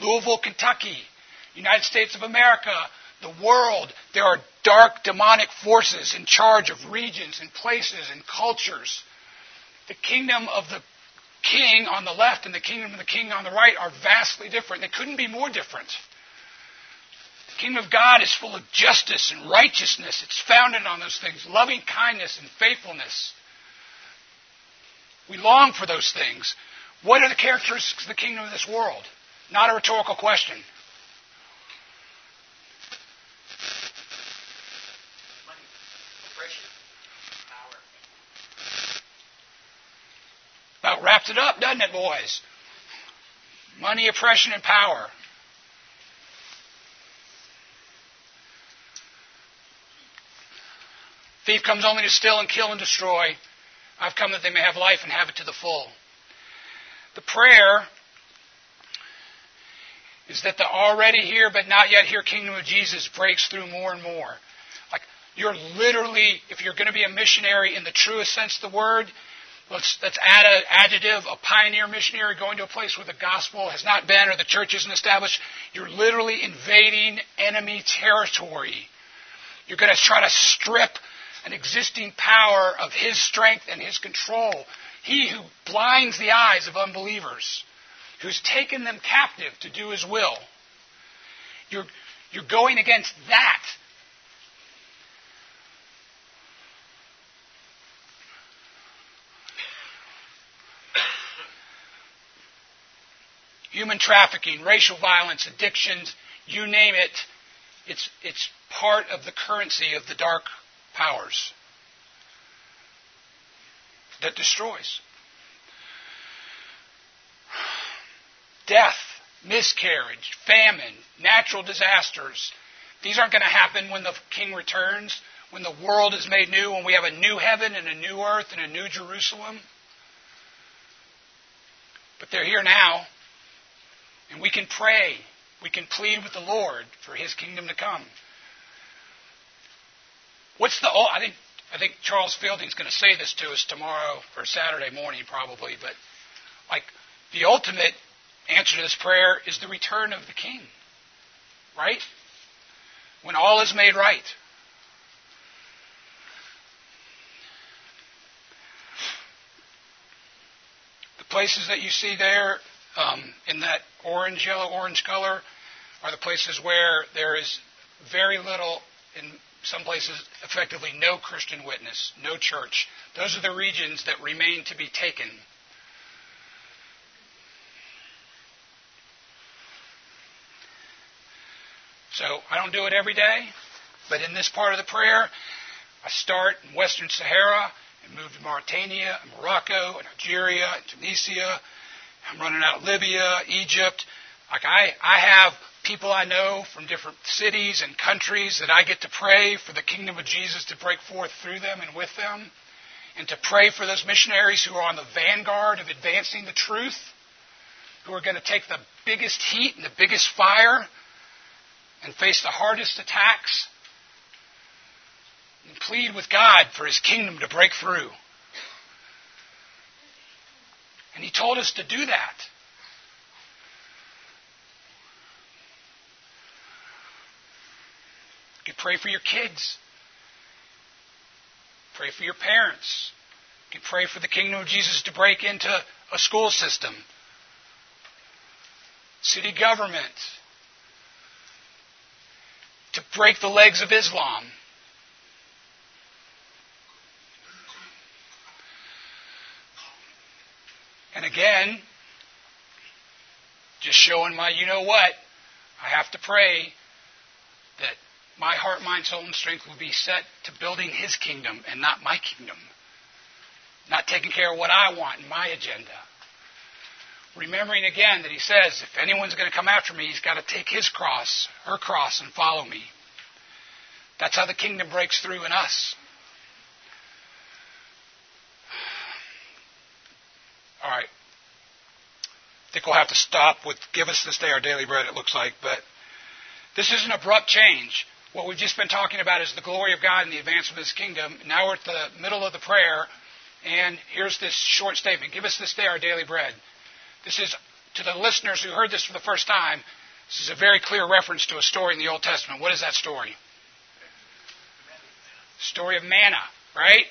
Louisville, Kentucky, United States of America, the world. There are dark demonic forces in charge of regions and places and cultures. The kingdom of the king on the left and the kingdom of the king on the right are vastly different. They couldn't be more different. The kingdom of God is full of justice and righteousness. It's founded on those things loving kindness and faithfulness. We long for those things. What are the characteristics of the kingdom of this world? Not a rhetorical question. About wraps it up, doesn't it, boys? Money, oppression, and power. Thief comes only to steal and kill and destroy. I've come that they may have life and have it to the full. The prayer is that the already here but not yet here kingdom of Jesus breaks through more and more. Like you're literally, if you're going to be a missionary in the truest sense of the word, let's, let's add an adjective, a pioneer missionary going to a place where the gospel has not been or the church isn't established. You're literally invading enemy territory. You're going to try to strip an existing power of his strength and his control. He who blinds the eyes of unbelievers, who's taken them captive to do his will. You're, you're going against that. Human trafficking, racial violence, addictions, you name it, it's, it's part of the currency of the dark powers that destroys. Death, miscarriage, famine, natural disasters. These aren't going to happen when the king returns, when the world is made new, when we have a new heaven and a new earth and a new Jerusalem. But they're here now. And we can pray. We can plead with the Lord for his kingdom to come. What's the? Oh, I think I think Charles Fielding's going to say this to us tomorrow or Saturday morning probably, but like the ultimate answer to this prayer is the return of the King, right? When all is made right. The places that you see there um, in that orange, yellow, orange color are the places where there is very little in some places effectively no Christian witness, no church. Those are the regions that remain to be taken. So I don't do it every day, but in this part of the prayer, I start in Western Sahara and move to Mauritania, and Morocco, and Algeria, and Tunisia. I'm running out Libya, Egypt. Like I, I have people I know from different cities and countries that I get to pray for the kingdom of Jesus to break forth through them and with them, and to pray for those missionaries who are on the vanguard of advancing the truth, who are going to take the biggest heat and the biggest fire and face the hardest attacks, and plead with God for His kingdom to break through. And He told us to do that. You pray for your kids. Pray for your parents. You pray for the kingdom of Jesus to break into a school system, city government, break the legs of Islam. And again, just showing my you know what, I have to pray that my heart, mind, soul, and strength will be set to building His kingdom and not my kingdom. Not taking care of what I want and my agenda. Remembering again that He says, if anyone's going to come after me, he's got to take his cross, her cross, and follow me. That's how the kingdom breaks through in us. All right. I think we'll have to stop with give us this day our daily bread, it looks like, but this is an abrupt change. What we've just been talking about is the glory of God and the advancement of His kingdom. Now we're at the middle of the prayer, and here's this short statement Give us this day our daily bread. This is, to the listeners who heard this for the first time, this is a very clear reference to a story in the Old Testament. What is that story? Story of manna, right?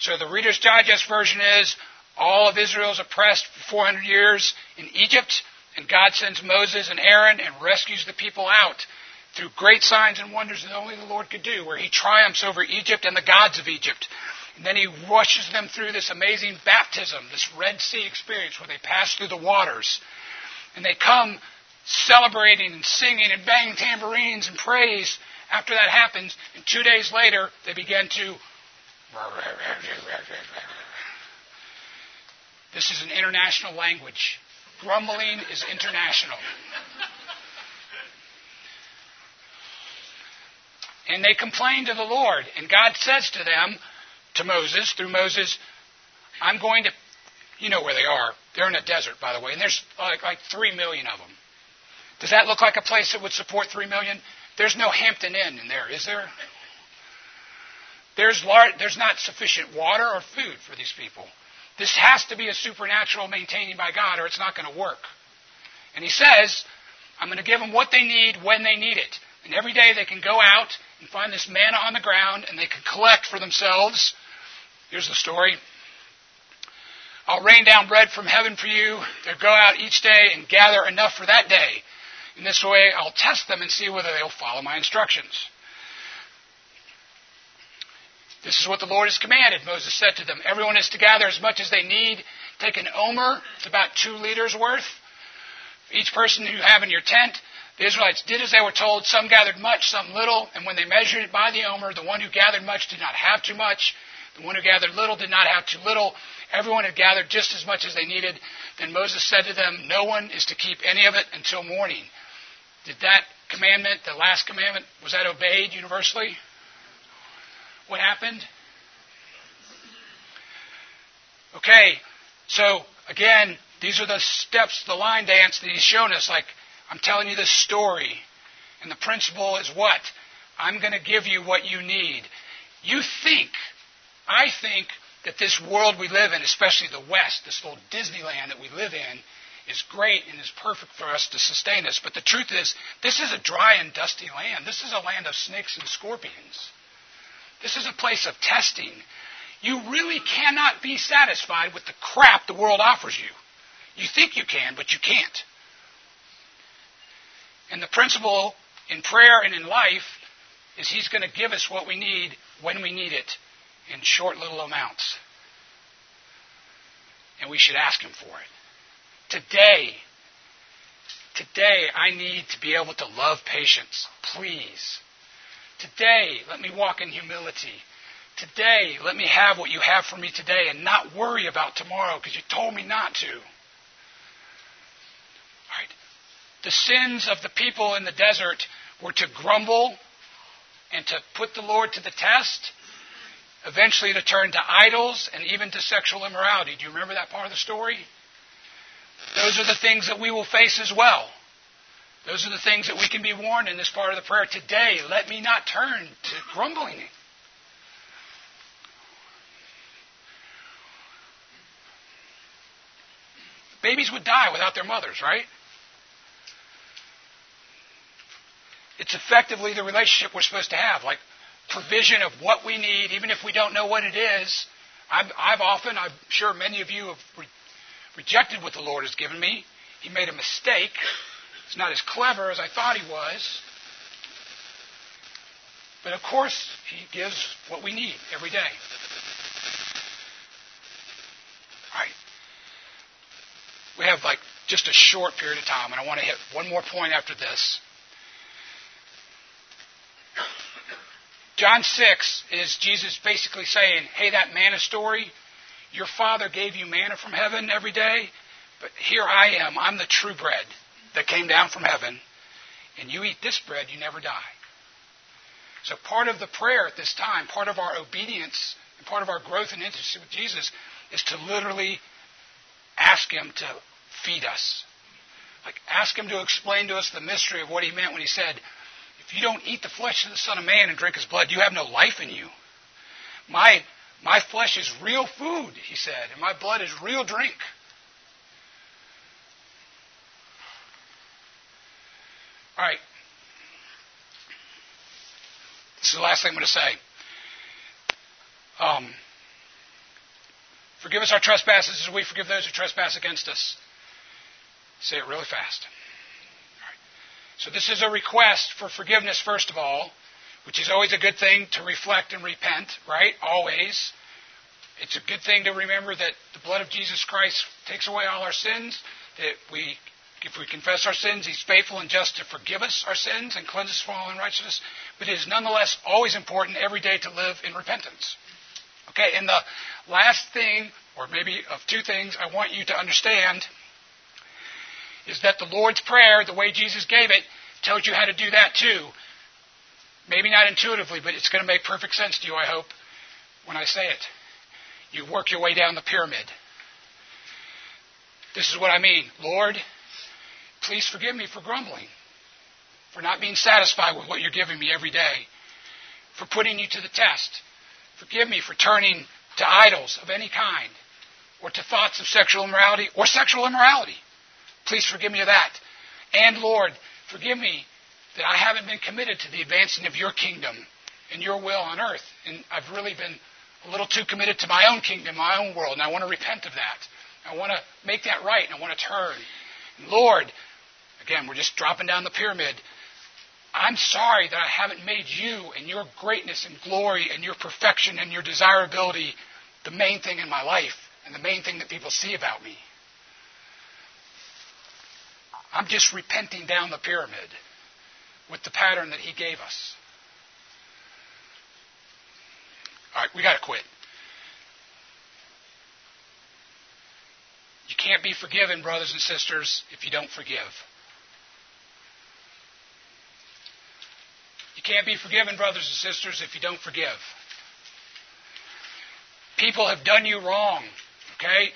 So the Reader's Digest version is all of Israel is oppressed for 400 years in Egypt, and God sends Moses and Aaron and rescues the people out through great signs and wonders that only the Lord could do, where he triumphs over Egypt and the gods of Egypt. And then he rushes them through this amazing baptism, this Red Sea experience where they pass through the waters. And they come celebrating and singing and banging tambourines and praise after that happens. And two days later, they begin to. This is an international language. Grumbling is international. And they complain to the Lord. And God says to them, to Moses, through Moses, I'm going to, you know where they are. They're in a desert, by the way, and there's like, like three million of them. Does that look like a place that would support three million? There's no Hampton Inn in there, is there? There's, large, there's not sufficient water or food for these people. This has to be a supernatural maintaining by God, or it's not going to work. And he says, I'm going to give them what they need when they need it. And every day they can go out and find this manna on the ground and they can collect for themselves. Here's the story. I'll rain down bread from heaven for you. They'll go out each day and gather enough for that day. In this way, I'll test them and see whether they'll follow my instructions. This is what the Lord has commanded. Moses said to them, Everyone is to gather as much as they need. Take an omer, it's about two liters worth. Each person you have in your tent, the Israelites did as they were told. Some gathered much, some little. And when they measured it by the omer, the one who gathered much did not have too much. The one who gathered little did not have too little. Everyone had gathered just as much as they needed. Then Moses said to them, No one is to keep any of it until morning. Did that commandment, the last commandment, was that obeyed universally? What happened? Okay, so again, these are the steps, the line dance that he's shown us. Like, I'm telling you this story. And the principle is what? I'm going to give you what you need. You think, I think, that this world we live in, especially the West, this little Disneyland that we live in, is great and is perfect for us to sustain us. But the truth is, this is a dry and dusty land. This is a land of snakes and scorpions. This is a place of testing. You really cannot be satisfied with the crap the world offers you. You think you can, but you can't. And the principle in prayer and in life is He's going to give us what we need when we need it in short little amounts. And we should ask Him for it. Today, today I need to be able to love patience. Please. Today, let me walk in humility. Today, let me have what you have for me today and not worry about tomorrow because you told me not to. The sins of the people in the desert were to grumble and to put the Lord to the test, eventually to turn to idols and even to sexual immorality. Do you remember that part of the story? Those are the things that we will face as well. Those are the things that we can be warned in this part of the prayer. Today, let me not turn to grumbling. Babies would die without their mothers, right? It's effectively the relationship we're supposed to have, like provision of what we need, even if we don't know what it is. I've, I've often, I'm sure many of you have rejected what the Lord has given me. He made a mistake. He's not as clever as I thought he was. But of course, he gives what we need every day. All right. We have like just a short period of time, and I want to hit one more point after this. John 6 is Jesus basically saying, hey, that manna story, your father gave you manna from heaven every day, but here I am. I'm the true bread that came down from heaven, and you eat this bread, you never die. So part of the prayer at this time, part of our obedience, and part of our growth and intimacy with Jesus is to literally ask Him to feed us. Like ask Him to explain to us the mystery of what He meant when He said, if you don't eat the flesh of the Son of Man and drink his blood, you have no life in you. My, my flesh is real food, he said, and my blood is real drink. All right. This is the last thing I'm going to say. Um, forgive us our trespasses as we forgive those who trespass against us. Say it really fast. So this is a request for forgiveness, first of all, which is always a good thing to reflect and repent, right? Always. It's a good thing to remember that the blood of Jesus Christ takes away all our sins, that we if we confess our sins, He's faithful and just to forgive us our sins and cleanse us from all unrighteousness. But it is nonetheless always important every day to live in repentance. Okay, and the last thing, or maybe of two things, I want you to understand is that the Lord's Prayer, the way Jesus gave it, tells you how to do that too. Maybe not intuitively, but it's going to make perfect sense to you, I hope, when I say it. You work your way down the pyramid. This is what I mean. Lord, please forgive me for grumbling, for not being satisfied with what you're giving me every day, for putting you to the test. Forgive me for turning to idols of any kind, or to thoughts of sexual immorality or sexual immorality. Please forgive me of that. And Lord, forgive me that I haven't been committed to the advancing of your kingdom and your will on earth. And I've really been a little too committed to my own kingdom, my own world, and I want to repent of that. I want to make that right, and I want to turn. Lord, again, we're just dropping down the pyramid. I'm sorry that I haven't made you and your greatness and glory and your perfection and your desirability the main thing in my life and the main thing that people see about me. I'm just repenting down the pyramid with the pattern that he gave us. All right, we got to quit. You can't be forgiven, brothers and sisters, if you don't forgive. You can't be forgiven, brothers and sisters, if you don't forgive. People have done you wrong, okay?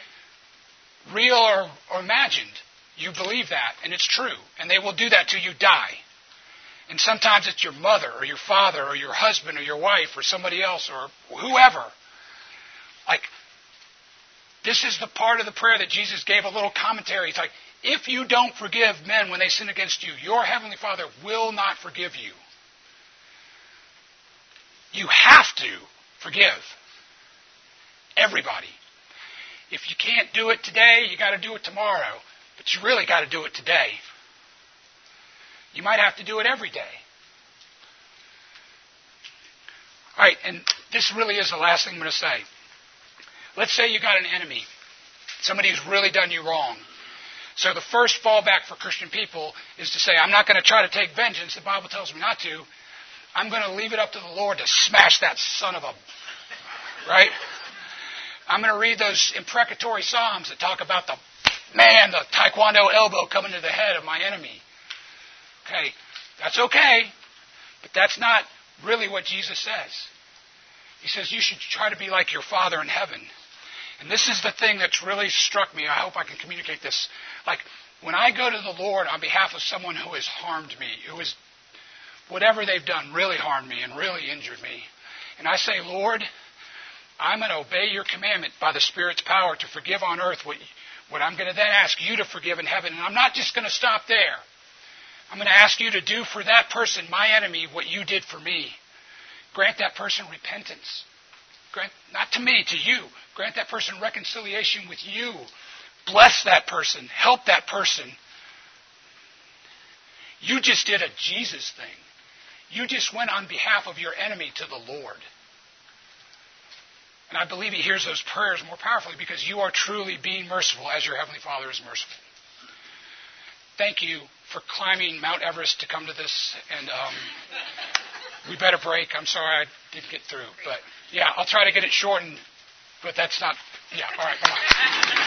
Real or, or imagined. You believe that, and it's true. And they will do that till you die. And sometimes it's your mother or your father or your husband or your wife or somebody else or whoever. Like, this is the part of the prayer that Jesus gave a little commentary. It's like, if you don't forgive men when they sin against you, your heavenly Father will not forgive you. You have to forgive everybody. If you can't do it today, you got to do it tomorrow. But you really got to do it today. You might have to do it every day. All right, and this really is the last thing I'm going to say. Let's say you got an enemy, somebody who's really done you wrong. So the first fallback for Christian people is to say, I'm not going to try to take vengeance. The Bible tells me not to. I'm going to leave it up to the Lord to smash that son of a. Right? I'm going to read those imprecatory Psalms that talk about the man, the taekwondo elbow coming to the head of my enemy. Okay, that's okay, but that's not really what Jesus says. He says you should try to be like your Father in heaven. And this is the thing that's really struck me. I hope I can communicate this. Like, when I go to the Lord on behalf of someone who has harmed me, who has, whatever they've done, really harmed me and really injured me, and I say, Lord, I'm going to obey your commandment by the Spirit's power to forgive on earth what, what I'm going to then ask you to forgive in heaven. And I'm not just going to stop there. I'm going to ask you to do for that person, my enemy, what you did for me. Grant that person repentance. Grant, not to me, to you. Grant that person reconciliation with you. Bless that person. Help that person. You just did a Jesus thing. You just went on behalf of your enemy to the Lord. And I believe He hears those prayers more powerfully because you are truly being merciful as your Heavenly Father is merciful. Thank you for climbing Mount Everest to come to this. And um, we better break. I'm sorry I didn't get through. But yeah, I'll try to get it shortened, but that's not. Yeah, all right, come on.